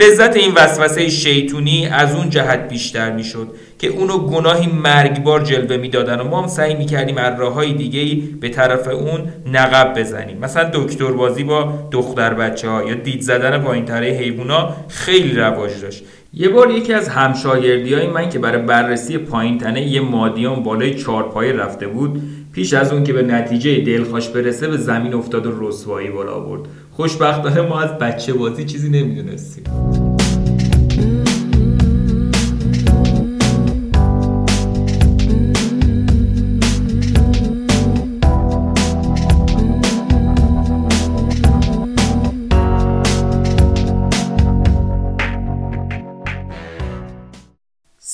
لذت این وسوسه شیطونی از اون جهت بیشتر می‌شد که اونو گناهی مرگبار جلوه می‌دادن و ما هم سعی می‌کردیم از راههای دیگه به طرف اون نقب بزنیم. مثلا دکتر بازی با دختر بچه ها یا دید زدن پایین تره حیوونا خیلی رواج داشت. یه بار یکی از همشاگردی های من که برای بررسی پایین تنه یه مادیان بالای چارپایه رفته بود پیش از اون که به نتیجه دلخواش برسه به زمین افتاد و رسوایی بالا برد خوشبختانه ما از بچه بازی چیزی نمی‌دونستیم.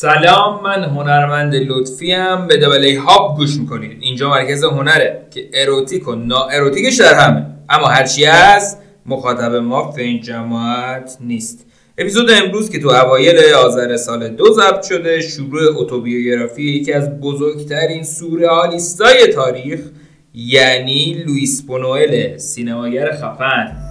سلام من هنرمند لطفی هم به دبلی هاب گوش می‌کنید. اینجا مرکز هنره که اروتیک و نا اروتیکش در همه. اما هرچی هست مخاطب ما فین جماعت نیست. اپیزود امروز که تو اوایل آذر سال دو ضبط شده شروع اتوبیوگرافی یکی از بزرگترین سورئالیستای تاریخ یعنی لوئیس بونوئل سینماگر خفن.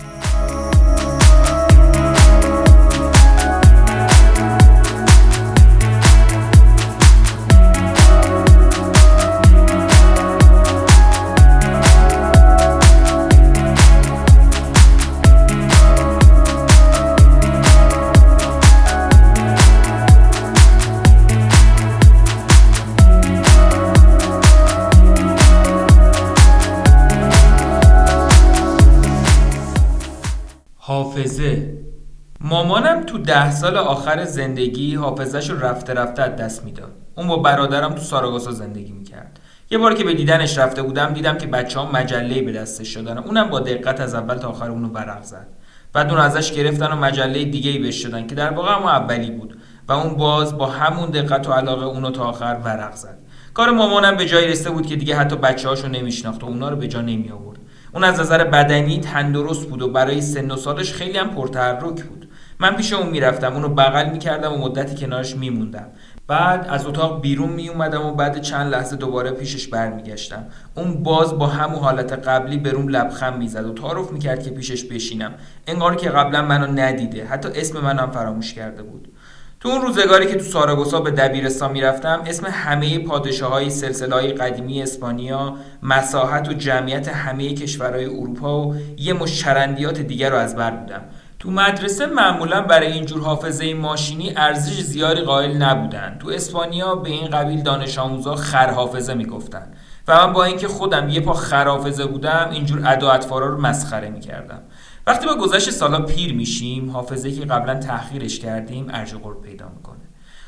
ده سال آخر زندگی حافظش رو رفته رفته از دست می‌داد. اون با برادرم تو ساراگوسا زندگی می‌کرد. یه بار که به دیدنش رفته بودم دیدم که بچه ها مجله به دستش شدن. اونم با دقت از اول تا آخر اونو ورق زد. بعد اون ازش گرفتن و مجله دیگه ای بهش شدن که در واقع اما اولی بود. و اون باز با همون دقت و علاقه اونو تا آخر ورق زد. کار مامانم به جای رسیده بود که دیگه حتی بچه هاشو نمیشناخت و اونا رو به جا نمی آورد اون از نظر بدنی تندرست بود و برای سن و سالش خیلی هم پرتحرک بود. من پیش اون می‌رفتم اونو بغل می‌کردم و مدتی کنارش میموندم. بعد از اتاق بیرون می اومدم و بعد چند لحظه دوباره پیشش برمیگشتم. اون باز با همون حالت قبلی بروم لبخند می‌زد و تعارف می‌کرد که پیشش بشینم. انگار که قبلا منو ندیده حتی اسم منم فراموش کرده بود. تو اون روزگاری که تو ساراگوسا به دبیرستان می‌رفتم اسم همه پادشاه های سلسله های قدیمی اسپانیا مساحت و جمعیت همه کشورهای اروپا و یه مشرندیات دیگر رو از بر بودم. تو مدرسه معمولا برای اینجور حافظه ماشینی ارزش زیادی قائل نبودن. تو اسپانیا به این قبیل دانش آموزا خرحافظه می‌گفتن. و من با اینکه خودم یه پا خرحافظه بودم اینجور ادا اطفارا رو مسخره می‌کردم. وقتی با گذشت سالا پیر میشیم حافظه که قبلا تأخیرش کردیم ارج پیدا می‌کنه.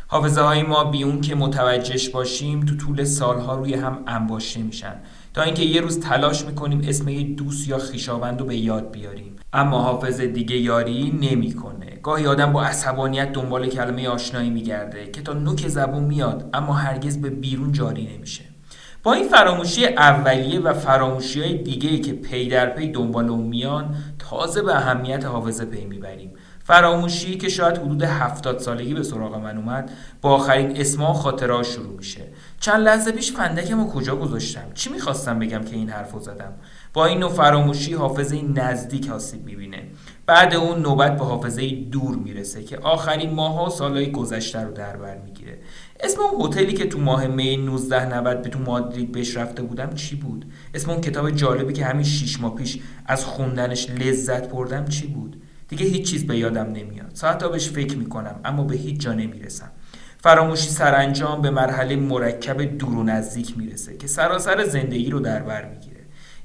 حافظه های ما بی اون که متوجهش باشیم تو طول سالها روی هم انباشته میشن. تا اینکه یه روز تلاش می‌کنیم اسم یه دوست یا خیشاوند رو به یاد بیاریم. اما حافظه دیگه یاری نمی‌کنه. گاهی آدم با عصبانیت دنبال کلمه آشنایی میگرده که تا نوک زبون میاد اما هرگز به بیرون جاری نمیشه. با این فراموشی اولیه و فراموشی های دیگه که پی در پی دنبال اون میان تازه به اهمیت حافظه پی می‌بریم. فراموشی که شاید حدود هفتاد سالگی به سراغ من اومد با آخرین اسما و خاطرها شروع میشه. چند لحظه پیش فندکم و کجا گذاشتم؟ چی می‌خواستم بگم که این حرفو زدم؟ با این نوع فراموشی حافظه نزدیک آسیب می‌بینه. بعد اون نوبت به حافظه دور می‌رسه که آخرین ماها و سالهای گذشته رو در بر می‌گیره. اسم اون هتلی که تو ماه می 1990 به تو مادرید بهش رفته بودم چی بود؟ اسم اون کتاب جالبی که همین 6 ماه پیش از خوندنش لذت بردم چی بود؟ دیگه هیچ چیز به یادم نمیاد. ساعتا بهش فکر می‌کنم اما به هیچ جا نمی‌رسم. فراموشی سرانجام به مرحله مرکب دور و نزدیک می‌رسه که سراسر زندگی رو در بر می‌گیره.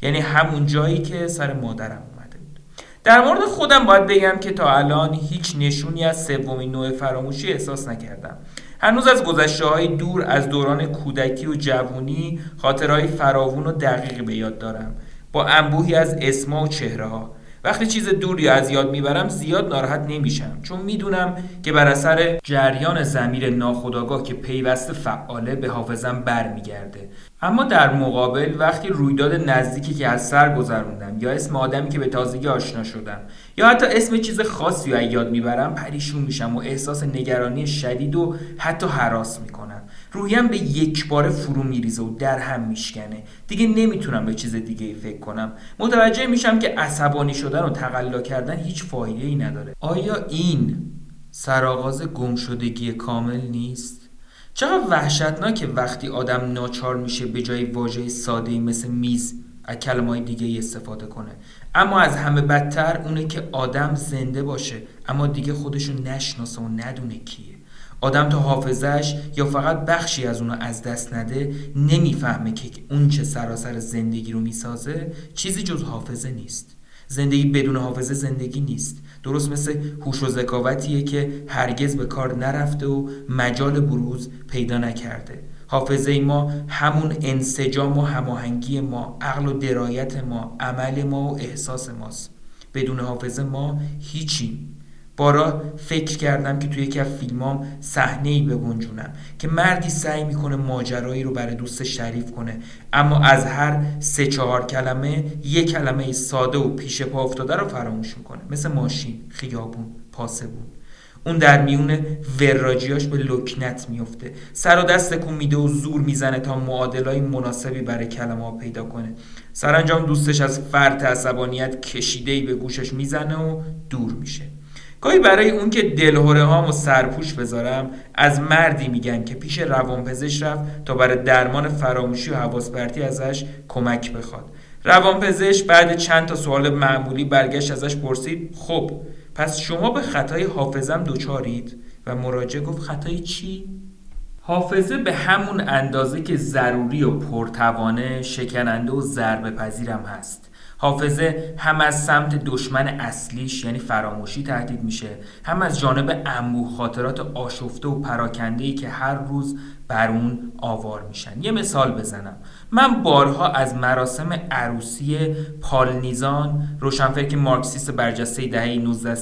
یعنی همون جایی که سر مادرم اومده بود. در مورد خودم باید بگم که تا الان هیچ نشونی از سومین نوع فراموشی احساس نکردم. هنوز از گذشته های دور از دوران کودکی و جوونی خاطرهای فراوون و دقیق به یاد دارم. با انبوهی از اسما و چهره ها وقتی چیز دوری از یاد می‌برم زیاد ناراحت نمیشم. چون می‌دونم که بر اثر جریان زمیر ناخداگاه که پیوسته فعاله به حافظم برمیگرده. اما در مقابل وقتی رویداد نزدیکی که از سر گذروندم یا اسم آدمی که به تازگی آشنا شدم یا حتی اسم چیز خاصی رو یاد می‌برم پریشون میشم و احساس نگرانی شدید و حتی حراس می‌کنم. رویم به یک بار فرو میریزه و در هم میشکنه. دیگه نمی‌تونم به چیز دیگه ای فکر کنم. متوجه میشم که عصبانی شدن و تقلا کردن هیچ فایده ای نداره. آیا این سرآغاز گمشدگی کامل نیست؟ چقدر وحشتناکه وقتی آدم ناچار میشه به جای واژه ساده مثل میز از کلمه دیگه استفاده کنه. اما از همه بدتر اونه که آدم زنده باشه. اما دیگه خودشو نشناسه و ندونه کیه. آدم تا حافظش یا فقط بخشی از اونو از دست نده نمی‌فهمه که اون چه سراسر زندگی رو می‌سازه چیزی جز حافظه نیست. زندگی بدون حافظه زندگی نیست. درست مثل هوش و ذکاوتیه که هرگز به کار نرفته و مجال بروز پیدا نکرده. حافظه ما همون انسجام و هماهنگی ما عقل و درایت ما عمل ما و احساس ماست. بدون حافظه ما هیچیم بارا فکر کردم که توی یکی از فیلمام صحنه ای بگنجونم که مردی سعی می‌کنه ماجرایی رو برای دوست شریف کنه. اما از هر سه چهار کلمه یک کلمه ساده و پیش پا افتاده رو فراموش می‌کنه. مثل ماشین خیابون پاسبون. اون در میون وراجیاش به لکنت میفته سر و دست میده و زور می‌زنه تا معادلای مناسبی برای کلمه ها پیدا کنه. سرانجام دوستش از فرط عصبانیت کشیده به گوشش می‌زنه و دور میشه. گاهی برای اون که دلهوره هام و سرپوش بذارم از مردی میگن که پیش روانپزشک رفت تا برای درمان فراموشی و حواس ازش کمک بخواد. روانپزشک بعد چند تا سوال معمولی برگشت ازش پرسید خب پس شما به خطای حافظم دوچارید و مراجع گفت خطای چی؟ حافظه به همون اندازه که ضروری و پرتوانه شکننده و ضربه پذیرم هست. حافظه هم از سمت دشمن اصلیش یعنی فراموشی تهدید میشه هم از جانب انبوه خاطرات آشفته و پراکنده ای که هر روز بر اون آوار میشن. یه مثال بزنم. من بارها از مراسم عروسی پالنیزان روشنفکر مارکسیست برجسته دهه 19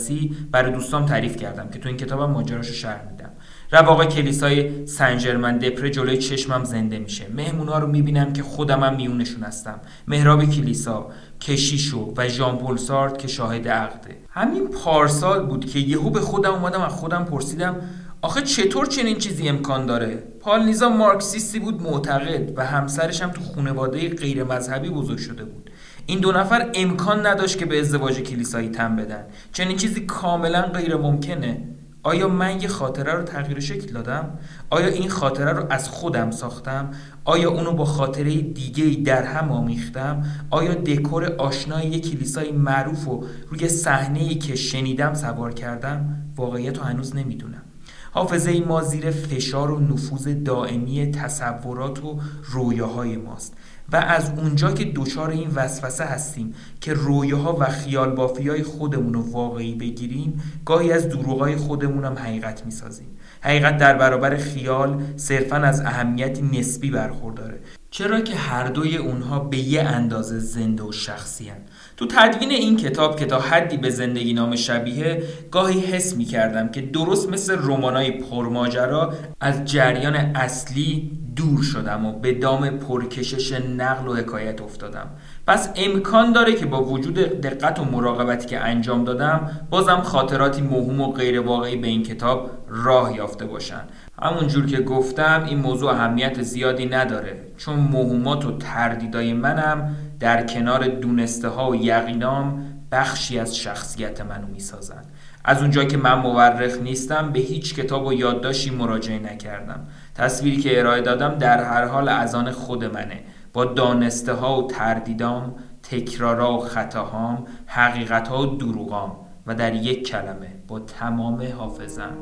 برای دوستام تعریف کردم که تو این کتابم ماجراشو شرح میدم. رواق کلیسای سنجرمن دپره جلوی چشمم زنده میشه. مهمونا رو می‌بینم که خودمم میونشون هستم. مهراب کلیسا کشیشو و ژان پل سارت که شاهد عقده همین پارسال بود که یهو به خودم اومدم از خودم پرسیدم آخه چطور چنین چیزی امکان داره؟ پال نیزا مارکسیستی بود معتقد و همسرش هم تو خانواده غیر مذهبی بزرگ شده بود. این دو نفر امکان نداشت که به ازدواج کلیسایی تن بدن. چنین چیزی کاملا غیر ممکنه آیا من یه خاطره رو تغییر شکل دادم؟ آیا این خاطره رو از خودم ساختم؟ آیا اونو با خاطره دیگه در هم آمیختم؟ آیا دکور آشنای یک کلیسای معروف و روی صحنه که شنیدم سوار کردم؟ واقعیت رو هنوز نمی‌دونم حافظه ما زیر فشار و نفوذ دائمی تصورات و رویاهای ماست و از اونجا که دچار این وسوسه هستیم که رویاها و خیال بافی های خودمون رو واقعی بگیریم گاهی از دروغای خودمون هم حقیقت می‌سازیم حقیقت در برابر خیال صرفا از اهمیتی نسبی برخورداره چرا که هر دوی اونها به یه اندازه زنده و شخصی هن. تو تدوین این کتاب که تا حدی به زندگی نام شبیه گاهی حس می کردم که درست مثل رومانای پرماجرا از جریان اصلی دور شدم و به دام پرکشش نقل و حکایت افتادم. پس امکان داره که با وجود دقت و مراقبتی که انجام دادم بازم خاطراتی مهم و غیر واقعی به این کتاب راه یافته باشن. همونجور که گفتم این موضوع اهمیت زیادی نداره چون مهمات و تردیدای منم در کنار دونسته ها و یقینام بخشی از شخصیت منو می‌سازن از اونجا که من مورخ نیستم به هیچ کتاب و یادداشتی مراجعه نکردم. تصویری که ارائه دادم در هر حال از آن خود منه. با دانسته ها و تردیدام تکرارا و خطاهام حقیقت ها و دروغام و در یک کلمه با تمام حافظم.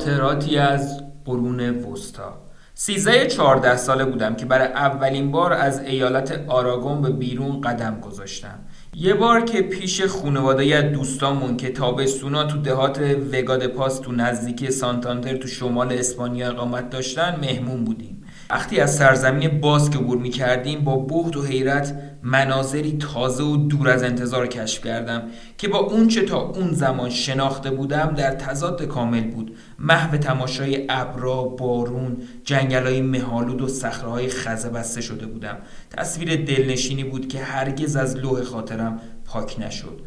خاطراتی از قرون وسطا. سیزده چهارده ساله بودم که برای اولین بار از ایالت آراگون به بیرون قدم گذاشتم. یه بار که پیش خانواده از دوستامون که تابستونا تو دهات وگاد پاس تو نزدیکی سانتانتر تو شمال اسپانیا اقامت داشتن مهمون بودیم. وقتی از سرزمین باز که عبور می با بخت و حیرت مناظری تازه و دور از انتظار کشف کردم که با اونچه تا اون زمان شناخته بودم در تضاد کامل بود. محو تماشای ابرا بارون جنگلای مهالود و صخرههای خزه بسته شده بودم. تصویر دلنشینی بود که هرگز از لوح خاطرم پاک نشد.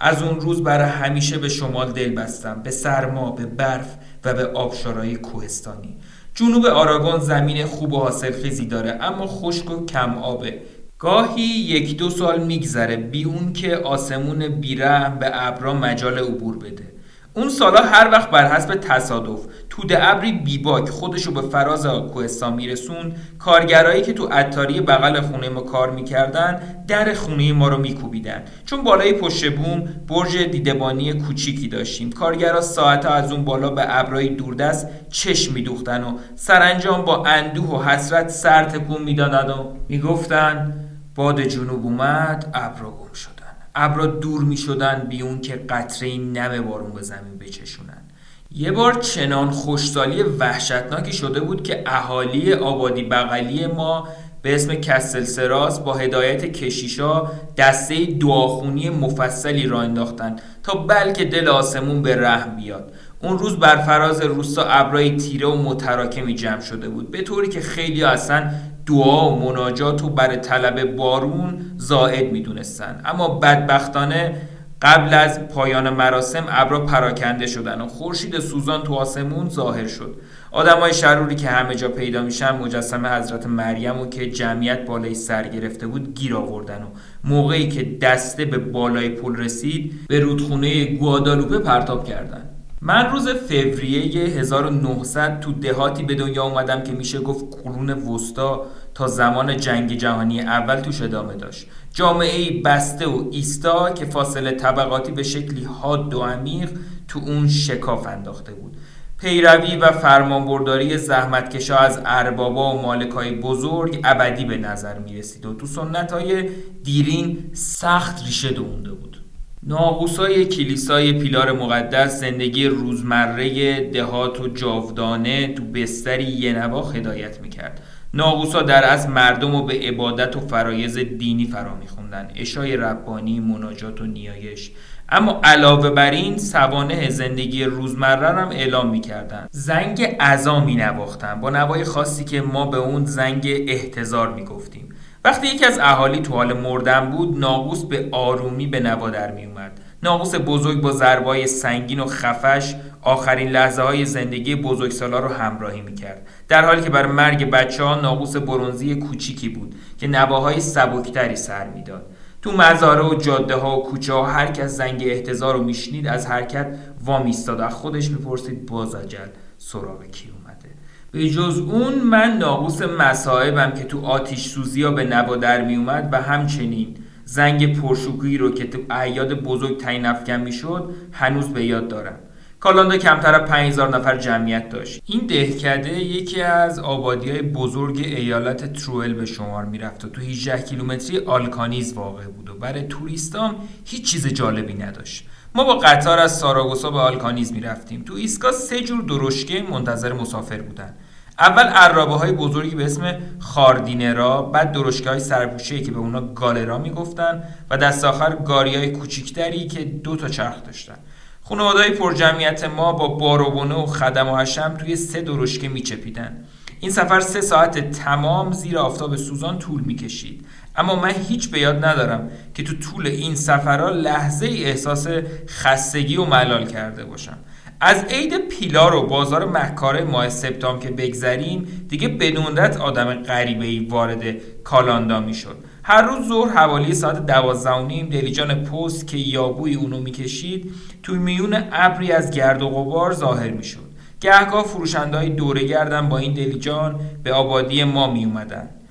از اون روز برای همیشه به شمال دل بستم به سرما به برف و به آبشارهای کوهستانی. جنوب آراگون زمین خوب و حاصلخیزی داره اما خشک و کم آبه. گاهی یک دو سال میگذره بی اون که آسمون بیرحم به ابرا مجال عبور بده. اون سالا هر وقت بر حسب تصادف توده ابری بیباک خودشو به فراز کوهستان میرسون کارگرایی که تو عطاری بغل خونه ما کار می‌کردن در خونه ما رو میکوبیدن. چون بالای پشت بوم برج دیدبانی کوچیکی داشتیم. کارگرا ساعتها از اون بالا به ابرای دوردست چشم میدوختن و سرانجام با اندوه و حسرت سر تکون می‌دادن و می‌گفتن باد جنوب اومد ابرا گم شدن ابرا دور می شدن بی اون که قطره نم بارون به زمین بچشونن. یه بار چنان خوشسالی وحشتناکی شده بود که اهالی آبادی بغلی ما به اسم کسل سراس با هدایت کشیشا دسته دعاخونی مفصلی را انداختن تا بلکه دل آسمون به رحم بیاد. اون روز بر فراز روستا ابرای تیره و متراکمی جمع شده بود به طوری که خیلی اصلا دعا و مناجات و بر طلب بارون زائد می‌دونستن. اما بدبختانه قبل از پایان مراسم ابرا پراکنده شدن و خورشید سوزان تو آسمون ظاهر شد. آدمای شروری که همه جا پیدا میشن مجسمه حضرت مریم و که جمعیت بالای سر گرفته بود گیر آوردن و موقعی که دسته به بالای پل رسید به رودخونه گوادالوپه پرتاب کردن. من روز فوریه 1900 تو دهاتی به دنیا اومدم که میشه گفت قرون وسطا تا زمان جنگ جهانی اول توش ادامه داشت. جامعه بسته و ایستا که فاصله طبقاتی به شکلی حاد و عمیق تو اون شکاف انداخته بود. پیروی و فرمانبرداری زحمتکشا از اربابا و مالکای بزرگ ابدی به نظر می رسید و تو سنت های دیرین سخت ریشه دونده بود. ناقوسای کلیسای پیلار مقدس زندگی روزمره دهات و جاودانه تو بستری یه نوا هدایت می‌کرد. ناقوسا در از مردم رو به عبادت و فرایز دینی فرا میخوندن. اشای ربانی مناجات و نیایش. اما علاوه بر این سوانه زندگی روزمره هم اعلام می‌کردن. زنگ عزا می نواختن با نوای خاصی که ما به اون زنگ احتضار می‌گفتیم. وقتی یکی از اهالی تو حال مردن بود ناقوس به آرومی به نوا در می اومد. ناقوس بزرگ با ضربای سنگین و خفش آخرین لحظه های زندگی بزرگسالا رو همراهی می‌کرد در حالی که بر مرگ بچه ها ناقوس برونزی کوچیکی بود که نواهای سبکتری سر می‌داد تو مزاره و جاده ها و کوچه ها هر کس زنگ احتضار رو میشنید از حرکت وامیستاد. از خودش می‌پرسید باز اجل سراغ کی اومده به جز اون من ناقوس مصائبم که تو آتیش سوزی ها به نوا در میومد و همچنین زنگ پرشوگی رو که تو اعیاد بزرگ تعیین افکن می‌شد هنوز به یاد دارم. کالاندا کمتر از 5000 نفر جمعیت داشت. این دهکده یکی از آبادی های بزرگ ایالت تروئل به شمار می‌رفت و تو 18 کیلومتری آلکانیز واقع بود و برای توریستام هیچ چیز جالبی نداشت. ما با قطار از ساراگوسا به آلکانیز می‌رفتیم. تو ایسکا سه جور درشکه منتظر مسافر بودن. اول عرابه های بزرگی به اسم خاردینرا بعد درشکه های سرپوشه که به اونا گالرا می‌گفتن و دست آخر گاری های کوچیکتری که دو تا چرخ داشتن. خانوادهای پر جمعیت ما با باروبونه و خدم و حشم توی سه درشکه میچپیدن. این سفر سه ساعت تمام زیر آفتاب سوزان طول می‌کشید. اما من هیچ به یاد ندارم که تو طول این سفرها لحظه ای احساس خستگی و ملال کرده باشم. از عید پیلار و بازار مکاره ماه سپتامبر که بگذریم دیگه بدون آدم غریبه ای وارد کالاندا می‌شد. هر روز ظهر حوالی ساعت دوازده و نیم دلیجان پست که یابوی اونو می‌کشید توی میون ابری از گرد و غبار ظاهر می‌شد. گهگاه فروشندهای دوره گردن با این دلیجان به آبادی ما می.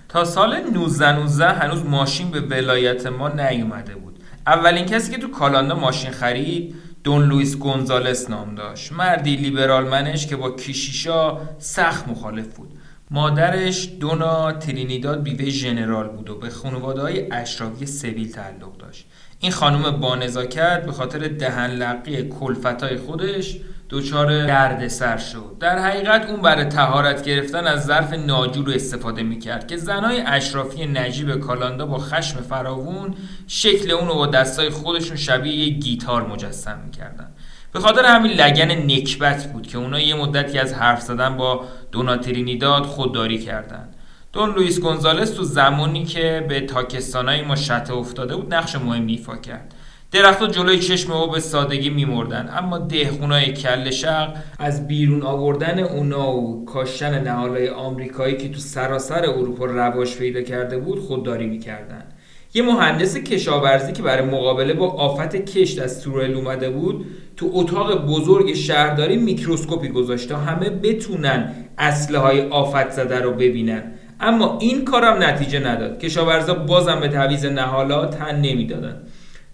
تا سال 1919 هنوز ماشین به ولایت ما نیومده بود. اولین کسی که تو کالاندا ماشین خرید دون لویس گونزالس نام داشت. مردی لیبرال منش که با کیشیشا سخت مخالف بود. مادرش دونا ترینیداد بیوه ژنرال بود و به خانواده های اشرافی سویل تعلق داشت. این خانم با نزاکت به خاطر دهنلقی کلفتای خودش دچار سر شد. در حقیقت اون برای تهارت گرفتن از ظرف ناجور استفاده می‌کرد که زنای اشرافی نجیب کالاندا با خشم فراوون شکل اون رو با دستای خودشون شبیه یه گیتار مجسم می‌کردن. به خاطر همین لگن نکبت بود که اونا یه مدتی از حرف زدن با دوناترینیداد خودداری کردند. دون لوئیس گونزالس تو زمانی که به تاکستانای ما شته افتاده بود نقش مهمی ایفا کرد. درختها جلوی چشم او به سادگی میمردن اما دهخونای کل شق از بیرون آوردن اونا و کاشتن نهالای آمریکایی که تو سراسر اروپا رواج پیدا کرده بود خودداری می‌کردن. یه مهندس کشاورزی که برای مقابله با آفت کشت از سوریل اومده بود تو اتاق بزرگ شهرداری میکروسکوپی گذاشت تا همه بتونن اسلحه های آفت زده رو ببینن. اما این کارم نتیجه نداد. کشاورزا بازم به تعویض نهالا تن نمی‌دادن.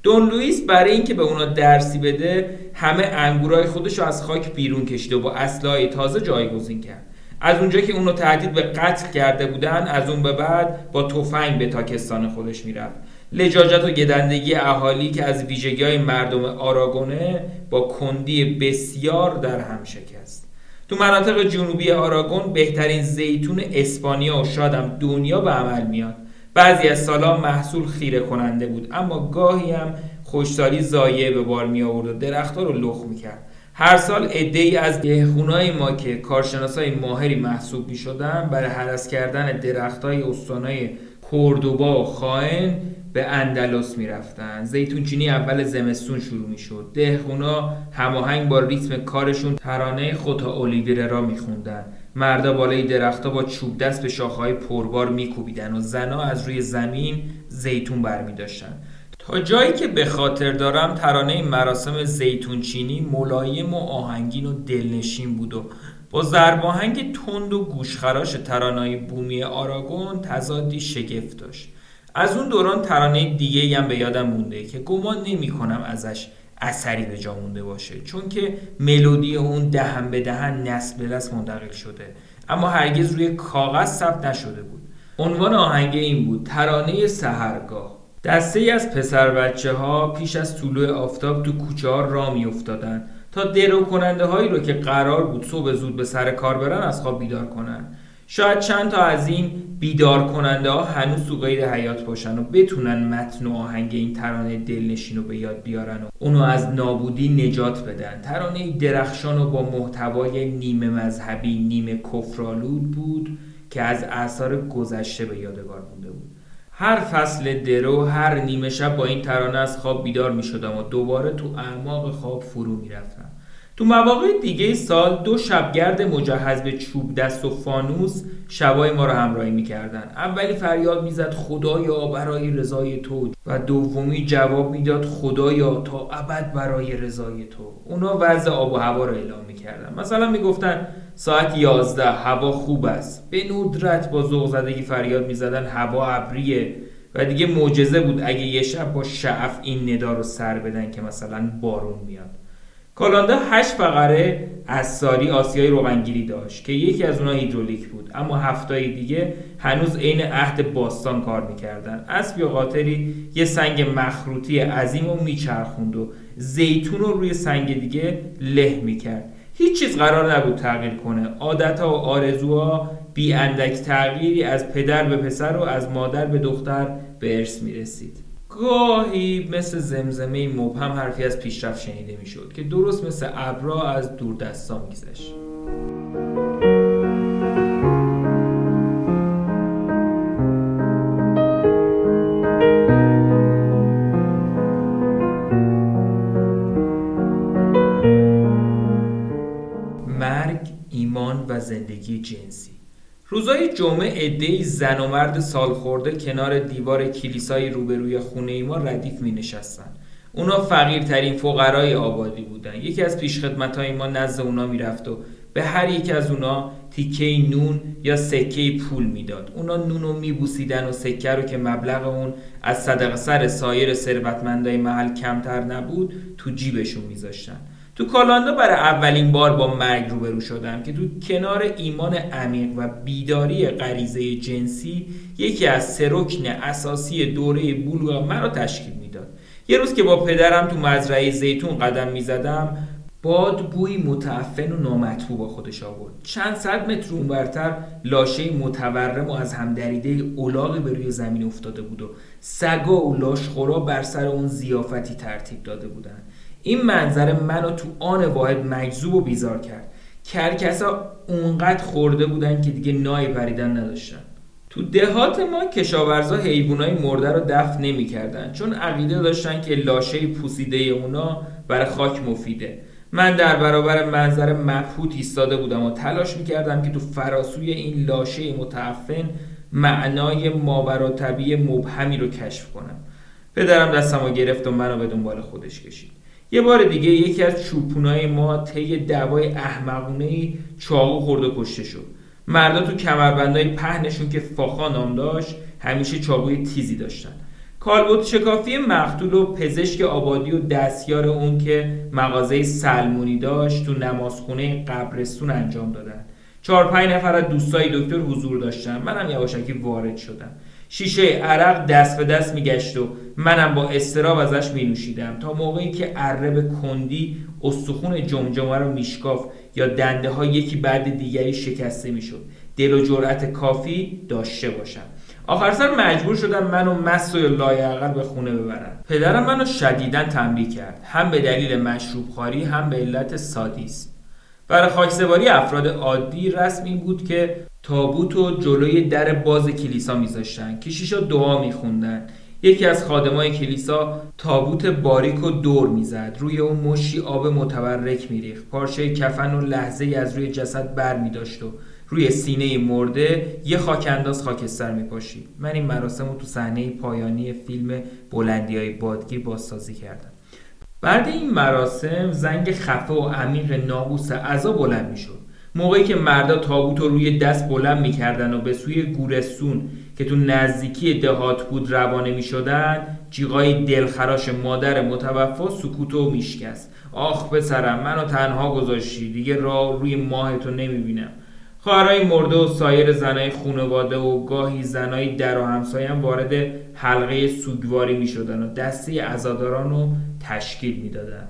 دون لوئیس برای اینکه به اونا درسی بده همه انگورای خودش رو از خاک بیرون کشیده و با اسلحه تازه جایگزین کرد. از اونجا که اونو تهدید به قتل کرده بودن از اون به بعد با تفنگ به تاکستان خودش می‌رفت. لجاجت و گدندگی اهالی که از ویژگی های مردم آراگونه با کندی بسیار در هم شکست. تو مناطق جنوبی آراگون بهترین زیتون اسپانیا و شادم دنیا به عمل میاد. بعضی از سالا محصول خیره کننده بود اما گاهی هم خوشسالی زایه به بار می آورد و درختها رو لخ می کرد هر سال عده ای از دهخونای ما که کارشناسای ماهری محسوب می شدن برای حرس کردن درختای استانای کوردوبا و خائن به اندلس می‌رفتن. زیتونچینی اول زمستون شروع می‌شد. دهخونا هماهنگ با ریتم کارشون ترانه خطا اولیویره را میخوندن. مردا بالای درختها با چوب دست به شاخهای پربار میکوبیدن و زنا از روی زمین زیتون برمیداشتن. تا جایی که به خاطر دارم ترانه مراسم زیتونچینی ملایم و آهنگین و دلنشین بود و با زرباهنگ تند و گوشخراش ترانای بومی آراگون تضادی شگفت داشت. از اون دوران ترانه دیگه هم به یادم مونده که گمان نمی کنم ازش اثری به جا مونده باشه. چون که ملودی اون دهن به دهن نسل به نسل منتقل شده. اما هرگز روی کاغذ ثبت نشده بود. عنوان آهنگ این بود ترانه سهرگاه دسته ای از پسر بچه ها پیش از طلوع آفتاب تو کوچه ها را می افتادن تا درو کننده هایی رو که قرار بود صبح زود به سر کار برن از خواب بیدار کنن. شاید چند تا از این بیدار کننده ها هنوز تو غیر حیات باشن و بتونن متن و آهنگ این ترانه دلنشین رو به یاد بیارن و اونو از نابودی نجات بدن ترانه درخشان و با محتوای نیمه مذهبی نیمه کفرالود بود که از اثار گذشته به یادگار مونده بود هر فصل درو هر نیمه شب با این ترانه از خواب بیدار می شدم و دوباره تو اعماق خواب فرو می رفتم. تو مواقع دیگه سال دو شبگرد مجهز به چوب دست و فانوس شبای ما رو همراهی می‌کردن. اولی فریاد می‌زد خدایا برای رضای تو. و دومی جواب می‌داد خدایا تا ابد برای رضای تو. اونا وضع آب و هوا رو اعلام می‌کردن. مثلا می‌گفتن ساعت یازده هوا خوب است. به ندرت با ذوق زدگی فریاد می‌زدن هوا ابریه. و دیگه معجزه بود اگه یه شب با شعف این ندا رو سر بدن که مثلا بارون میاد. کالاندا هشت فقره از ساری آسیای روغنگیری داشت که یکی از اونها هیدرولیک بود. اما هفتای دیگه هنوز عین عهد باستان کار می‌کردن. اسب یا قاطری یه سنگ مخروطی عظیم رو میچرخوند و زیتون رو روی سنگ دیگه له می‌کرد. هیچ چیز قرار نبود تغییر کنه. عادتها و آرزوها بی اندک تغییری از پدر به پسر و از مادر به دختر به ارث می‌رسید. گاهی مثل زمزمه مبهم حرفی از پیشرفت شنیده می‌شد که درست مثل ابرا از دور دستا میگذشت. مرگ ایمان و زندگی جنسی. روزای جمعه عدهای زن و مرد سالخورده کنار دیوار کلیسای روبروی خونه ما ردیف می نشستن. اونا فقیرترین فقرای آبادی بودن. یکی از پیشخدمت ما نزد اونا می‌رفت و به هر یک از اونا تیکه نون یا سکه پول می‌داد. اونا نون رو میبوسیدن و سکه رو که مبلغ اون از صدق سر سایر ثروتمندای محل کمتر نبود تو جیبشون میذاشتن. تو کالاندا برای اولین بار با مرگ روبرو شدم که تو کنار ایمان عمیق و بیداری غریزه جنسی یکی از سه رکن اساسی دوره بلوغ مرا تشکیل می‌داد. یه روز که با پدرم تو مزرعه زیتون قدم می‌زدم باد بوی متعفن و نامطبوع با خودش آورد. چند صد متر اونورتر لاشه متورم و از همدریده اولاغی به روی زمین افتاده بود و سگا و لاشخورا بر سر اون زیافتی ترتیب داده بودند. این منظره منو تو آن واحد مجذوب و بیزار کرد. کرکسا اونقدر خورده بودن که دیگه نای پریدن نداشتن. تو دهات ما کشاورزا حیوانای مرده رو دفن نمی‌کردن. چون عقیده داشتن که لاشه پوسیده اونا برای خاک مفیده. من در برابر منظر مبهوت ایستاده بودم و تلاش می‌کردم که تو فراسوی این لاشه متعفن معنای ماورا طبیع مبهمی رو کشف کنم. پدرم دستم رو گرفت و منو به دنبال خودش کشید. یه بار دیگه یکی از چوپونای ما طی دوای احمقونه چاقو خورد و کشته شد. مردا تو کمربندای پهنشون که فاخا نام داشت همیشه چاقوی تیزی داشتن. کالبوت شکافی مقتول و پزشک آبادی و دستیار اون که مغازه سلمونی داشت تو نمازخونه قبرستون انجام دادن. چهار پنج نفر از دوستای دکتر حضور داشتن. منم یواشکی وارد شدم. شیشه عرق دست به دست میگشت و منم با استراب ازش می نوشیدم تا موقعی که عرب کندی استخون جمجمه رو میشکافت یا دنده ها یکی بعد دیگری شکسته می‌شد. دل و جرأت کافی داشته باشم. آخر سر مجبور شدم منو مست و لایعقل به خونه ببرن پدرم منو شدیدا تنبیه کرد. هم به دلیل مشروب خواری هم به علت سادیسم. برای خاکسپاری افراد عادی رسم این بود که تابوت و جلوی در باز کلیسا میذاشتن. کشیشا دعا میخوندن. یکی از خادمای کلیسا تابوت باریک و دور می‌زد. روی اون مشتی آب متبرک میریخت. پارچه کفن و لحظه از روی جسد بر میداشت و روی سینه مرده یه خاک انداز خاکستر میپاشید. من این مراسم رو تو صحنه پایانی فیلم بلندی های بادگیر بازسازی کردم. بعد این مراسم زنگ خفه و عمیق نابوس عذا بلند می‌شد. موقعی که مردا تابوت رو روی دست بلند می‌کردن و به سوی گورستون که تو نزدیکی دهات بود روانه می‌شدن جیغای دلخراش مادر متوفا سکوت و میشکست آخ پسرم منو تنها گذاشتی دیگه راه روی ماه تو نمی‌بینم خواهرای مرده و سایر زنای خونواده و گاهی زنای در و همسایم وارد حلقه سوگواری می شدن و دسته ازاداران رو تشکیل می دادن.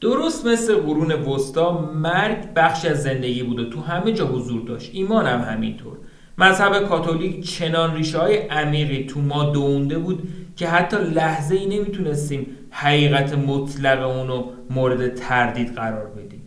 درست مثل قرون وسطا مرگ بخش از زندگی بود و تو همه جا حضور داشت. ایمان هم همینطور. مذهب کاتولیک چنان ریشه های عمیقی تو ما دونده بود که حتی لحظه ای نمی‌تونستیم حقیقت مطلق اونو مورد تردید قرار بدیم.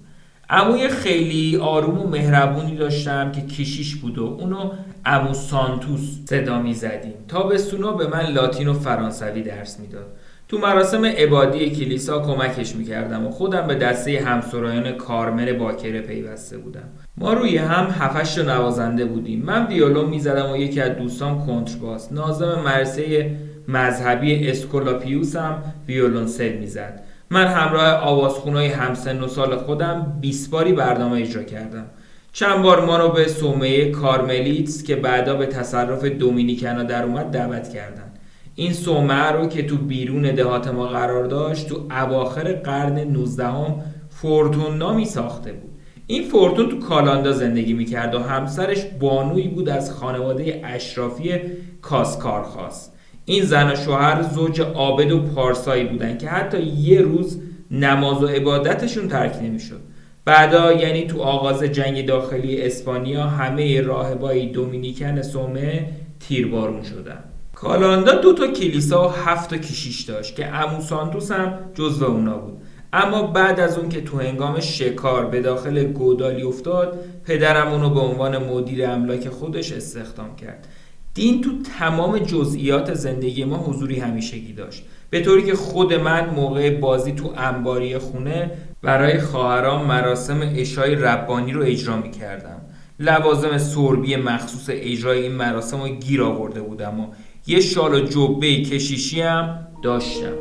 عموی خیلی آروم و مهربونی داشتم که کشیش بود و اونو عمو سانتوس صدا می زدیم تابستونا به من لاتین و فرانسوی درس می‌داد. تو مراسم عبادی کلیسا کمکش می‌کردم و خودم به دسته همسرایان کارمل باکره پیوسته بودم. ما روی هم هفش نوازنده بودیم. من ویولون می‌زدم و یکی از دوستان کنترباس. ناظم مدرسه مذهبی اسکولاپیوس هم ویولونسل می‌زد. من همراه آوازخونای همسن و سال خودم 20 باری برنامه اجرا کردم. چند بار ما رو به سومه کارملیتس که بعدا به تصرف دومینیکنا در اومد دعوت کردن. این سومه رو که تو بیرون دهات ما قرار داشت تو اواخر قرن 19 هم فورتون نامی ساخته بود. این فورتون تو کالاندا زندگی می‌کرد و همسرش بانوی بود از خانواده اشرافی کاسکارخاس. این زن و شوهر زوج عابد و پارسایی بودن که حتی یه روز نماز و عبادتشون ترک نمی‌شد. بعدا یعنی تو آغاز جنگ داخلی اسپانیا همه راهبای دومینیکن سومه تیربارون شدن. کالاندا دو تا کلیسا و هفت تا کشیش داشت که امو سانتوس هم جزو اونا بود. اما بعد از اون که تو هنگام شکار به داخل گودالی افتاد پدرم اونو به عنوان مدیر املاک خودش استخدام کرد. دین تو تمام جزئیات زندگی ما حضوری همیشگی داشت. به طوری که خود من موقع بازی تو انباری خونه برای خواهران مراسم اشای ربانی رو اجرا می کردم لوازم سربی مخصوص اجرای این مراسم رو گیر آورده بودم و یه شال و جبه کشیشی هم داشتم.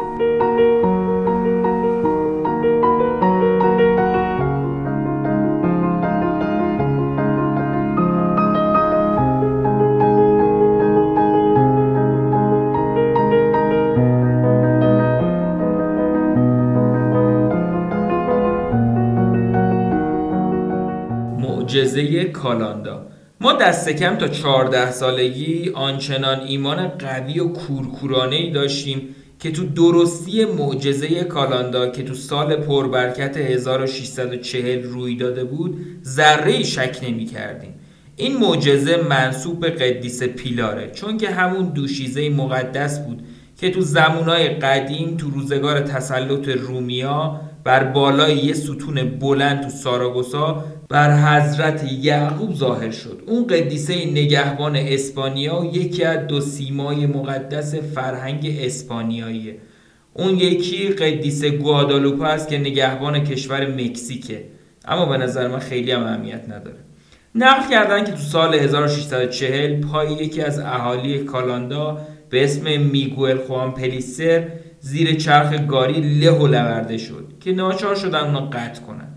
معجزه کالاندا ما دست کم تا 14 سالگی آنچنان ایمان قوی و کورکورانه ای داشتیم که تو درستی معجزه کالاندا که تو سال پربرکت 1640 روی داده بود ذره شک نمی کردیم. این معجزه منصوب به قدیس پیلاره چون که همون دوشیزه مقدس بود که تو زمانهای قدیم تو روزگار تسلط رومیا بر بالای یه ستون بلند تو ساراگوسا بر حضرت یعقوب ظاهر شد. اون قدیسه نگهبان اسپانیا یکی از دو سیمای مقدس فرهنگ اسپانیاییه. اون یکی قدیسه گوادالوپا است که نگهبان کشور مکزیکه. اما به نظر من خیلی هم اهمیت نداره. نقل کردن که تو سال 1640 پای یکی از اهالی کالاندا به اسم میگوئل خوان پلیسر زیر چرخ گاری له و لورده شد که ناچار شدن اونا قطع کنن.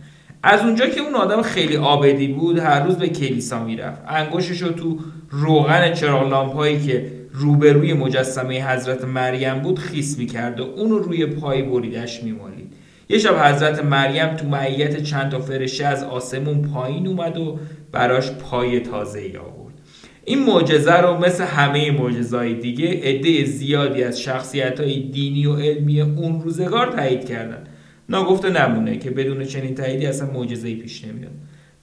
از اونجا که اون آدم خیلی آبدی بود هر روز به کلیسا می‌رفت. انگشتش رو تو روغن چراغ لامپایی که روبروی مجسمه حضرت مریم بود خیس می‌کرد و اونو روی پای بریدش میمالید. یه شب حضرت مریم تو معیت چند تا فرشه از آسمون پایین اومد و براش پای تازه ای آورد. این معجزه رو مثل همه معجزهای دیگه عده زیادی از شخصیت های دینی و علمی اون روزگار تایید کردن. ناگفته نمونه که بدون چنین تاییدی اصلا معجزه پیش نمیاد.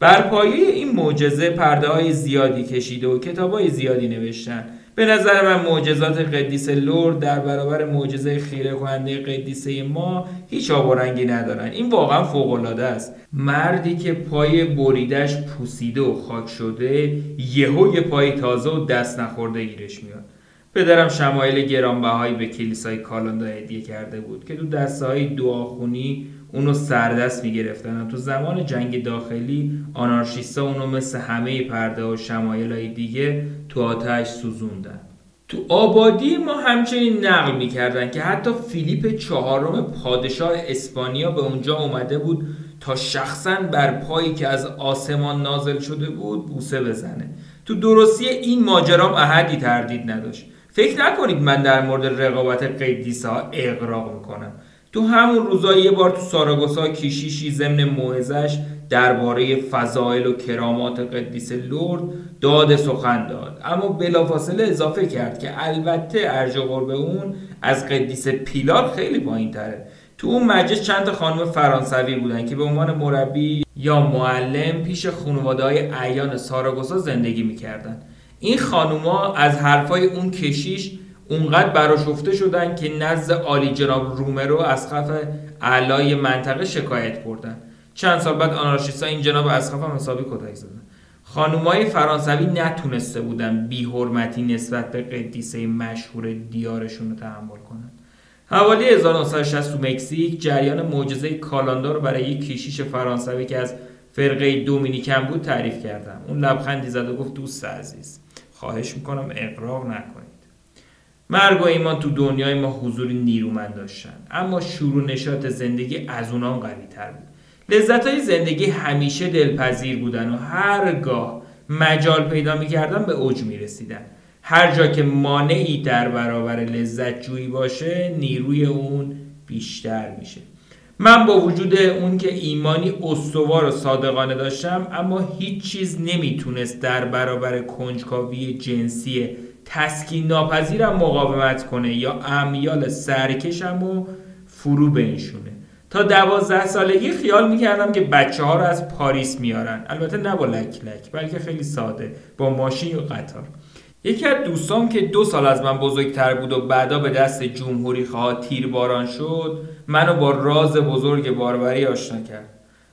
بر پایه این معجزه پرده های زیادی کشیده و کتاب های زیادی نوشتن. به نظر من معجزات قدیس لورد در برابر معجزه خیره کننده قدیسه ما هیچ آب و رنگی ندارن. این واقعا فوق العاده است. مردی که پای بریدش پوسیده و خاک شده یهو یه پای تازه و دست نخورده گیرش میاد. پدرم شمایل گرانبهایی به کلیسای کالاندا هدیه کرده بود که تو دسته های دعاخونی اونو سردست می‌گرفتن. تو زمان جنگ داخلی آنارشیستا اونو مثل همه پرده و شمایل های دیگه تو آتش سوزوندن. تو آبادی ما همچنین نقل می‌کردن که حتی فیلیپ چهارم پادشاه اسپانیا به اونجا اومده بود تا شخصا بر پایی که از آسمان نازل شده بود بوسه بزنه. تو درستی این ماجرام احدی تردید نداشت. فکر نکنید من در مورد رقابت قدیسا اقراق می‌کنم. تو همون روزا یه بار تو ساراگوسا کیشیشی ضمن موعظش درباره فضائل و کرامات قدیس لورد داد سخن داد. اما بلافاصله اضافه کرد که البته ارج قرب اون از قدیس پیلار خیلی پایین تره تو اون مجلس چند تا خانم فرانسوی بودن که به عنوان مربی یا معلم پیش خانواده های ایان ساراگوسا زندگی می‌کردن. این خانوما از حرفای اون کشیش اونقدر براشفته شدن که نزد عالی جناب رومرو از خف اعلای منطقه شکایت بردن. چند سال بعد آنارشیستا این جناب از خف هم حسابی کتک زدن. خانومای فرانسوی نتونسته بودن بی حرمتی نسبت به قدیسه مشهور دیارشون رو تحمل کنن. حوالی 1960 تو مکزیک جریان معجزه کالاندا رو برای یک کشیش فرانسوی که از فرقه دومینیکن بود تعریف کردم اون لبخندی زد و گفت دوست عزیز خواهش می‌کنم اقراق نکنید. مرگ و ایمان تو دنیای ما حضوری نیرومند داشتن. اما شروع نشات زندگی از اونام قوی تر بود. لذت های زندگی همیشه دلپذیر بودن و هرگاه مجال پیدا می‌کردن به اوج می‌رسیدن. هر جا که مانعی در برابر لذت جویی باشه نیروی اون بیشتر میشه. من با وجود اون که ایمانی استوار و صادقانه داشتم اما هیچ چیز نمی‌تونست در برابر کنجکاوی جنسی تسکین ناپذیرم مقاومت کنه یا امیال سرکشم و فرو بنشونه. تا دوازده سالگی خیال می‌کردم که بچه ها رو از پاریس میارن. البته نه با لک لک بلکه خیلی ساده با ماشین یا قطار. یکی از دوستام که دو سال از من بزرگتر بود و بعدا به دست جمهوری خواه تیرباران شد منو با راز بزرگ باربری آشنا کرد.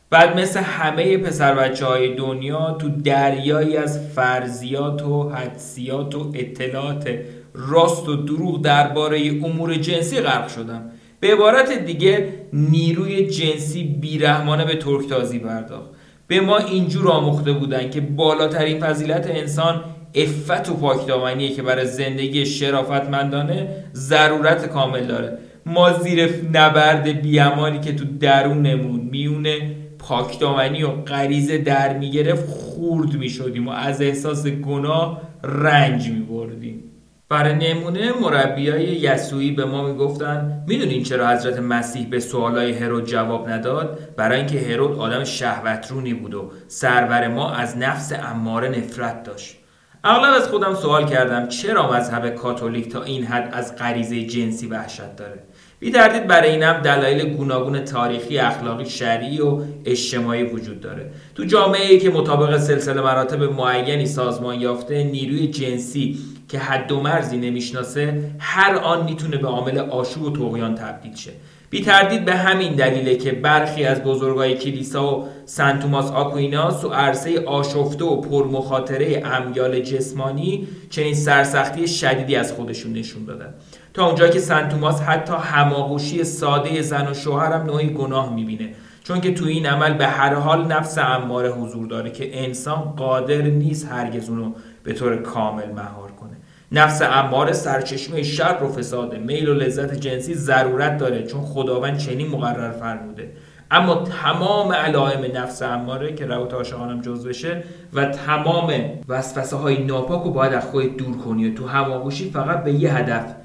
بعد مثل همه پسر بچه های دنیا تو دریایی از فرضیات و حدسیات و اطلاعات راست و دروغ درباره امور جنسی غرق شدم. به عبارت دیگه نیروی جنسی بیرحمانه به ترکتازی پرداخت. به ما اینجور آموخته بودن که بالاترین فضیلت انسان افت و پاکدامنیه که برای زندگی شرافتمندانه ضرورت کامل داره. ما زیر نبرد بیامانی که تو درونمون میونه پاکدامنی و غریزه در می‌گرفت خورد می‌شدیم و از احساس گناه رنج میبردیم. برای نمونه مربیای یسوعی به ما می‌گفتن می‌دونین چرا حضرت مسیح به سوالای هرود جواب نداد؟ برای اینکه هرود آدم شهوترونی بود و سرور ما از نفس اماره نفرت داشت. اغلب از خودم سوال کردم چرا مذهب کاتولیک تا این حد از غریزه جنسی وحشت داره؟ بی برای این هم دلایل گوناگون تاریخی اخلاقی شرعی و اجتماعی وجود داره. تو جامعه ای که مطابق سلسله مراتب معینی سازمان یافته نیروی جنسی که حد و مرزی نمی‌شناسه هر آن می‌تونه به عامل آشوب و طغیان تبدیل شه. بی تردید به همین دلیله که برخی از بزرگای کلیسا و سنت توماس آکویناس و عرصه آشفته و پرمخاطره امیال جسمانی چنین سرسختی شدیدی از خودشون نشون دادن. تا اونجا که سنت توماس حتی هماغوشی ساده زن و شوهرم نوعی گناه می‌بینه. چون که تو این عمل به هر حال نفس اماره حضور داره که انسان قادر نیست هرگز اونو به طور کامل مهار کنه. نفس اماره سرچشمه شر و فساده میل و لذت جنسی ضرورت داره چون خداوند چنین مقرر فرموده. اما تمام علائم نفس اماره که روات عاشقانم جز بشه و تمام وسوسه های ناپاک رو باید از خود دور کنی و تو هماغوشی فقط به یه هدف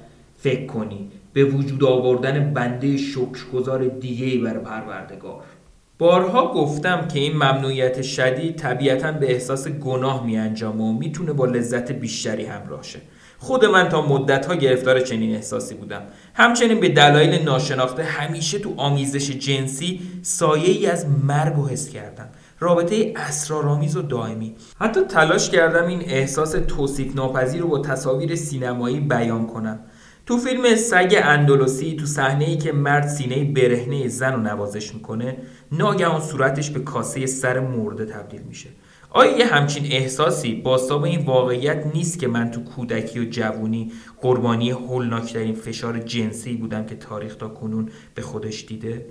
فکر کنی. به وجود آوردن بنده شکرگزار دیگه ای بر پروردگار. بارها گفتم که این ممنوعیت شدید طبیعتا به احساس گناه می انجام و می‌تونه با لذت بیشتری همراه شه. خود من تا مدت ها گرفتار چنین احساسی بودم. همچنین به دلایل ناشناخته همیشه تو آمیزش جنسی سایه ای از مرگ و حس کردم. رابطه اسرارآمیز و دائمی. حتی تلاش کردم این احساس توصیف ناپذیر رو با تصاویر سینمایی بیان کنم. تو فیلم سگ اندلوسی تو صحنه ای که مرد سینه برهنه زن رو نوازش می‌کنه ناگهان صورتش به کاسه سر مرده تبدیل میشه. آیا یه همچین احساسی باستاب این واقعیت نیست که من تو کودکی و جوونی قربانی هولناکترین فشار جنسی بودم که تاریخ تا کنون به خودش دیده؟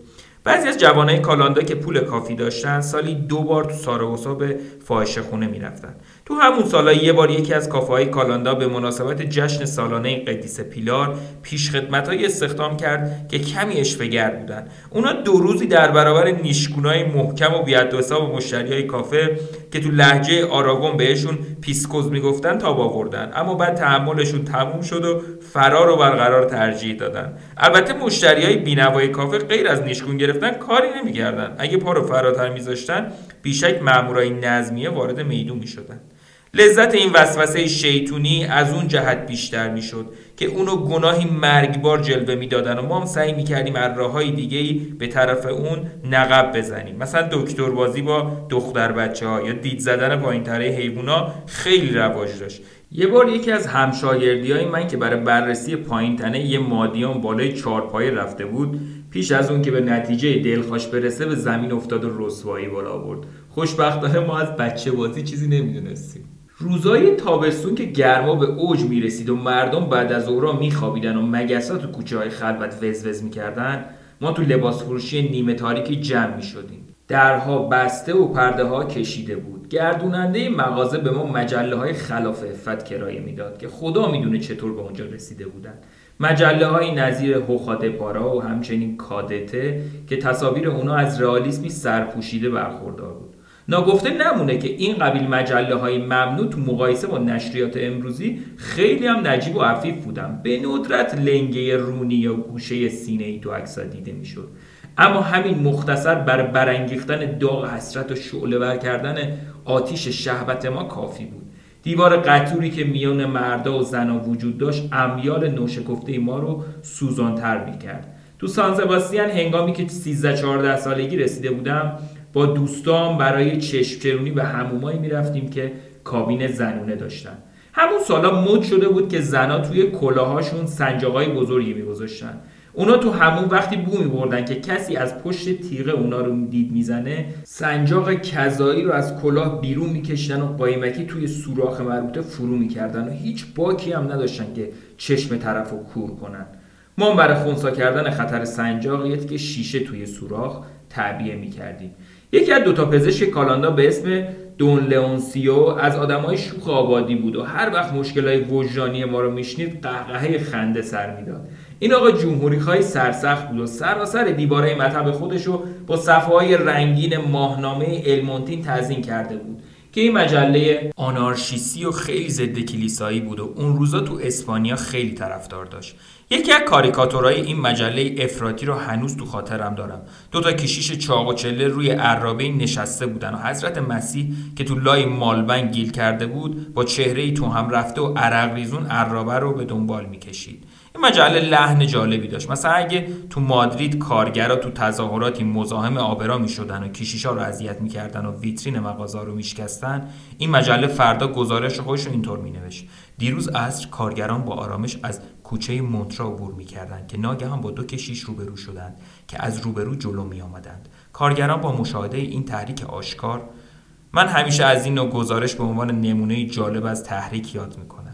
بعضی از جوانای کالاندا که پول کافی داشتن سالی دو بار تو ساراگوسا به فاحشه خونه می‌رفتن. تو همون سالا یه بار یکی از کافه های کالاندا به مناسبت جشن سالانه قدیس پیلار پیش خدمت هایی استخدام کرد که کمی عشوه‌گر بودن. اونا دو روزی در برابر نیشگونای محکم و بی‌حد و حساب مشتری های کافه که تو لهجه آراگون بهشون pizcos می‌گفتن تاب آوردن. اما بعد تحملشون تموم شد و فرار و برقرار ترجیح دادن. البته مشتری های بینوای کافه غیر از نیشگون گرفتن کاری نمی‌کردن. اگه پا رو فراتر میذاشتن بیشک مامورای نظمیه وارد میدون می‌شدن. لذت این وسوسه شیطونی از اون جهت بیشتر می‌شد که اونو گناهی مرگبار جلوه می‌دادن و ما هم سعی می‌کردیم از راههای دیگه به طرف اون نقب بزنیم. مثلا دکتر بازی با دختر بچه ها یا دید زدن پایین تره حیوونا خیلی رواج داشت. یه بار یکی از همشاگردی های من که برای بررسی پایین تنه یه مادیان بالای چارپایه رفته بود پیش از اون که به نتیجه دلخواش برسه به زمین افتاد و رسوایی بالا برد خوشبختانه ما از بچه بازی چیزی نمی‌دونستیم. روزای تابستون که گرما به اوج می‌رسید و مردم بعد از اورا میخوابیدن و مگسات تو کوچه های خلوت وز می‌کردن ما تو لباس فروشی نیمه تاریکی جمع می‌شدیم. درها بسته و پرده ها کشیده بود. گردوننده مغازه به ما مجله های خلاف افت کرایه می‌داد که خدا می‌دونه چطور به اونجا رسیده بودن. مجله های نظیر هوخاده پارا و همچنین کادته که تصاویر اونا از رئالیسمی سرپوشیده برخوردار بود. ناگفته نمونه که این قبیل مجله های ممنوع تو مقایسه با نشریات امروزی خیلی هم نجیب و عفیف بودن. به ندرت لنگه رونی یا گوشه سینه ای تو عکس دیده می‌شد. اما همین مختصر بر برانگیختن داغ حسرت و شعله بر کردن آتیش شهوت ما کافی بود. دیوار قطوری که میان مردا و زنا وجود داشت امیال نوشکفته ما رو سوزانتر می‌کرد. تو سان هنگامی که 13 14 سالگی رسیده بودم با دوستان برای چشم چرونی به همومایی می‌رفتیم که کابین زنونه داشتن. همون سالا مد شده بود که زنا توی کلاهاشون سنجاقای بزرگی میگذاشتن. اونا تو همون وقتی بو میبردن که کسی از پشت تیغه اونا رو دید می‌زنه سنجاق کذایی رو از کلاه بیرون میکشیدن و قایمکی توی سوراخ مربوطه فرو می‌کردن و هیچ باکی هم نداشتن که چشم طرف رو کور کنن. ما برای خونسا کردن خطر سنجاق یه که شیشه توی سوراخ تعبیه می‌کردیم. یکی از دوتا پزشک کالاندا به اسم دون لئونسیو از آدمای شوخ آبادی بود و هر وقت مشکلای وجدانی ما رو میشنید قهقهه خنده سر می‌داد. این آقا جمهوری خواهی سرسخت بود و سراسر دیواره مطب خودش رو با صفحه رنگین ماهنامه المونتین تزین کرده بود. که این مجله آنارشیسی و خیلی ضد کلیسایی بود و اون روزا تو اسپانیا خیلی طرفدار داشت. یکی از کاریکاتورهای این مجله افراطی رو هنوز تو خاطرم دارم. دو تا کشیش چاق و چله روی عرابه نشسته بودن و حضرت مسیح که تو لای مالبن گیل کرده بود با چهره ای تو هم رفته و عرق ریزون عرابه رو به دنبال می‌کشید. مجله لحن جالبی داشت. مثلا اگه تو مادرید کارگرا تو تظاهراتی مزاحم آبرا می‌شدن و کشیشا رو اذیت می‌کردن و ویترین مغازه رو میشکستن این مجله فردا گزارش خودش رو اینطور مینوشت. دیروز عصر کارگران با آرامش از کوچه مونترا عبور می‌کردند که ناگهان با دو کشیش روبرو شدند که از روبرو جلو می آمدند. کارگران با مشاهده این تحریک آشکار من همیشه از این نوع گزارش به عنوان نمونه جالب از تحریک یاد می‌کنم.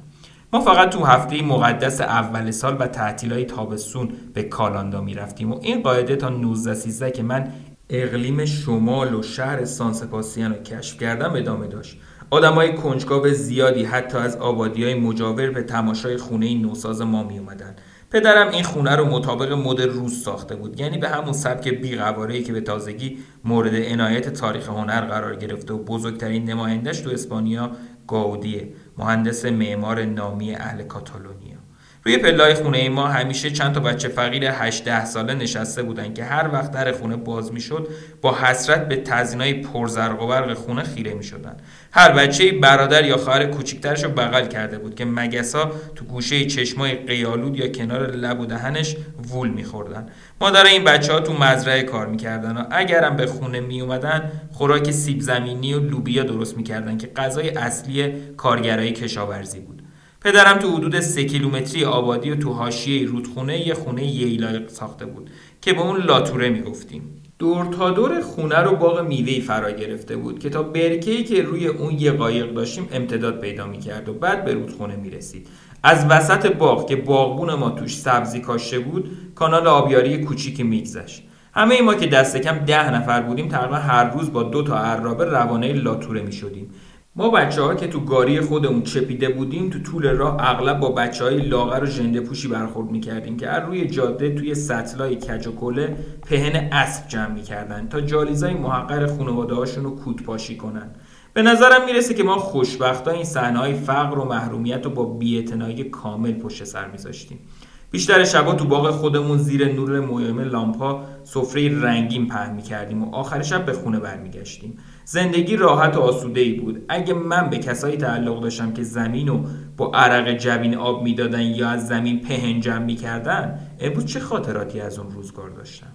ما فقط تو هفته مقدس اول سال و تعطیلای تابستون به کالاندا می‌رفتیم و این قاعده تا 19 13 که من اقلیم شمال و شهر سانسپاسیان رو کشف کردم ادامه داشت آدمای کنجکاو زیادی حتی از آبادی های مجاور به تماشای خونه نوساز ما می اومدن. پدرم این خونه رو مطابق مد روز ساخته بود یعنی به همون سبک بیقواره‌ای که به تازگی مورد عنایت تاریخ هنر قرار گرفته و بزرگترین نمایندش تو اسپانیا گاودیه مهندس معمار نامی اهل کاتالونیا روی پلای خونه ای ما همیشه چند تا بچه فقیر 18 ساله نشسته بودن که هر وقت در خونه باز می‌شد با حسرت به تزینای پرزرق و برق خونه خیره می شدن. هر بچه برادر یا خواهر کوچیکترش رو بغل کرده بود که مگسا تو گوشه چشمای قیالود یا کنار لب و دهنش وول میخوردن مادر این بچه ها تو مزرعه کار می‌کردن و اگرم به خونه می اومدن خوراک سیب زمینی و لوبیا درست می‌کردن که غذای اصلی کارگرای کشاورزی بود پدرم تو حدود سه کیلومتری آبادی و تو حاشیه رودخونه یه خونه ییلا ساخته بود که به اون لاتوره می‌گفتیم. دور تا دور خونه رو باغ میوهی فرا گرفته بود که تا برکه‌ای که روی اون یه قایق داشتیم امتداد پیدا می‌کرد و بعد به رودخونه می‌رسید. از وسط باغ که باغبون ما توش سبزی کاشته بود کانال آبیاری کوچیکی میگذشت. همه ما که دست کم ده نفر بودیم تقریبا هر روز با دو تا عرابه روانه لاتوره می شدیم ما بچه ها که تو گاری خودمون چپیده بودیم تو طول راه اغلب با بچه های لاغر و ژنده پوشی برخورد می‌کردیم که از روی جاده توی سطلای کج و کله پهن اسب جمع می‌کردن تا جالیزای محقر خانواده هاشون رو کود پاشی کنن. به نظرم می‌رسه که ما خوشبختا این صحنه فقر و محرومیت رو با بی‌اعتنایی کامل پشت سر میذاشتیم. بیشتر شبا تو باغ خودمون زیر نور ملایم لامپا سفره رنگین پهن می‌کردیم و آخر شب به خونه برمیگشتیم. زندگی راحت و آسوده ای بود. اگه من به کسایی تعلق داشتم که زمین رو با عرق جبین آب می‌دادن یا از زمین پهنجم می‌کردن امروز چه خاطراتی از اون روزگار داشتم؟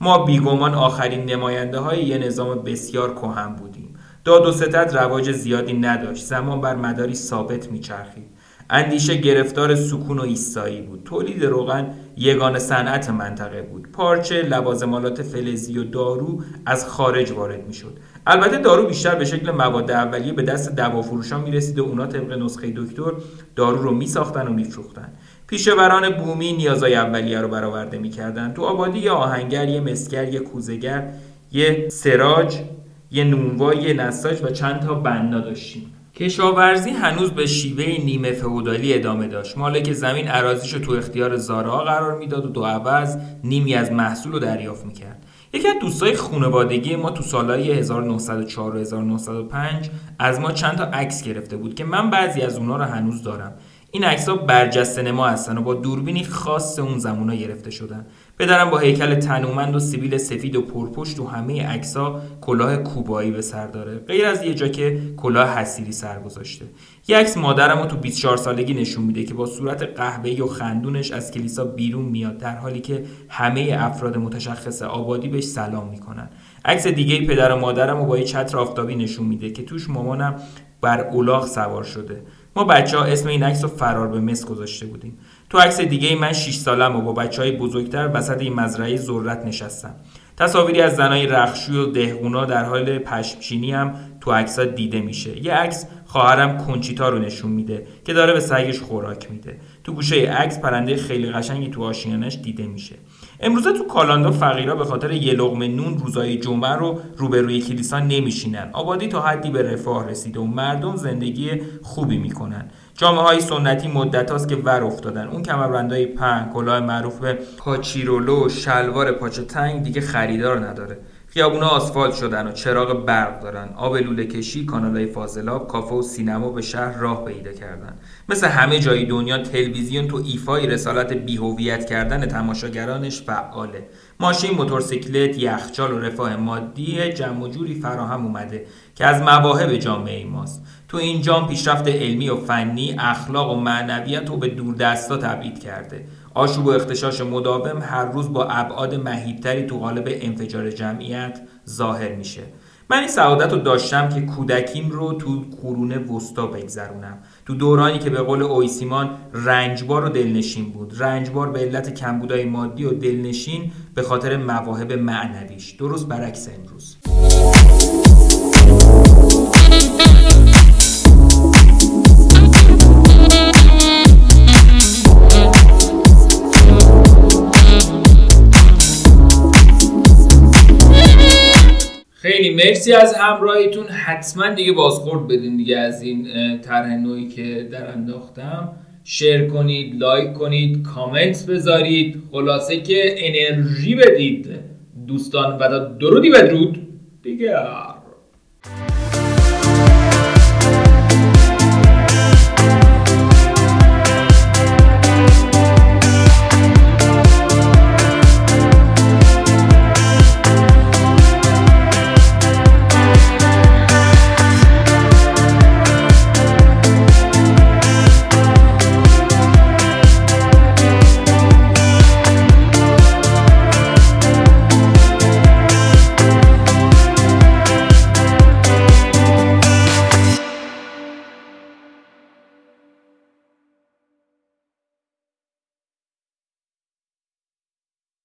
ما بیگمان آخرین نماینده های یه نظام بسیار کهن بودیم. داد و ستد رواج زیادی نداشت. زمان بر مداری ثابت میچرخید. اندیشه گرفتار سکون و ایستایی بود. تولید روغن یگان صنعت منطقه بود. پارچه لوازمالات فلزی و دارو از خارج وارد می‌شد. البته دارو بیشتر به شکل مواد اولیه به دست دوافروشان می‌رسید و اونا طبق نسخه دکتر دارو رو میساختن و میفروختن. پیشوران بومی نیازهای اولیه رو برآورده می‌کردن تو آبادی یه آهنگر یه مسگر یه کوزگر یه سراج یه نونوا یه نساج و چند تا بنا داشتیم. کشاورزی هنوز به شیوه نیمه فئودالی ادامه داشت. مالک زمین عراضیش رو تو اختیار زارها قرار می‌داد و دو عوض نیمی از محصول رو دریافت می‌کرد. یکی از دوستای خانوادگی ما تو سالهای 1904 و 1905 از ما چند تا عکس گرفته بود که من بعضی از اونا رو هنوز دارم. این عکس ها برجسته نما هستن و با دوربینی خاص اون زمونا گرفته شدن. پدرم با هیکل تنومند و سیبیل سفید و پرپشت و همه عکسا کلاه کوبایی به سر داره. غیر از یه جا که کلاه حسیری سر گذاشته. یه عکس مادرم رو تو 24 سالگی نشون میده که با صورت قهوه‌ای و خندونش از کلیسا بیرون میاد در حالی که همه افراد متشخص آبادی بهش سلام می‌کنن. عکس دیگه پدر و مادرم رو با یه چتر آفتابی نشون میده که توش مامانم بر اولاغ سوار شده. ما بچه ها اسم این عکس رو فرار به مصر گذاشته بودیم. تو عکس دیگه من 6 سالم و با بچه های بزرگتر وسط این مزرعه ذرت نشستم. تصاویری از زنای رخشوی و دهقونا در حال پشمچینی هم تو عکس دیده میشه. یه عکس خواهرم کنچیتا رو نشون میده که داره به سگش خوراک میده. تو گوشه عکس پرنده خیلی قشنگی تو آشیانش دیده میشه. امروزه تو کالاندا فقیرا به خاطر یه لقمه نون روزای جمعه رو روبروی کلیسا نمیشینن. آبادی تا حدی به رفاه رسیده و مردم زندگی خوبی می‌کنن. جامعه های سنتی مدت هاست که ور افتادن. اون کمربندهای پهن کلاه معروف به پاچیرولو شلوار پاچه تنگ دیگه خریدار نداره. خیابونا آسفالت شدن و چراغ برق دارن. آب لوله کشی کانالای فاضلاب کافه و سینما به شهر راه پیدا کردن. مثل همه جای دنیا تلویزیون تو ایفای رسالت بیهویت کردن تماشاگرانش فعاله. ماشین موتورسیکلت یخچال و رفاه مادی جمع جوری فراهم اومده که از مواهب جامعه ماست. تو این جام پیشرفت علمی و فنی اخلاق و معنویت رو به دوردستا تبعید کرده. آشوب و اختشاش مداوم هر روز با ابعاد مهیبتری تو قالب انفجار جمعیت ظاهر میشه. من این سعادت رو داشتم که کودکیم رو تو قرون وسطا بگذرونم. تو دورانی که به قول اویسیمان رنجبار و دلنشین بود. رنجبار به علت کمبودای مادی و دلنشین به خاطر مواهب معنویش. درست برعکس امروز. خیلی مرسی از همراهیتون. حتما دیگه بازخورد بدین دیگه از این طرح نوعی که در انداختم. شیر کنید لایک کنید کامنت بذارید. خلاصه که انرژی بدید دوستان و درودی بدرود. دیگه.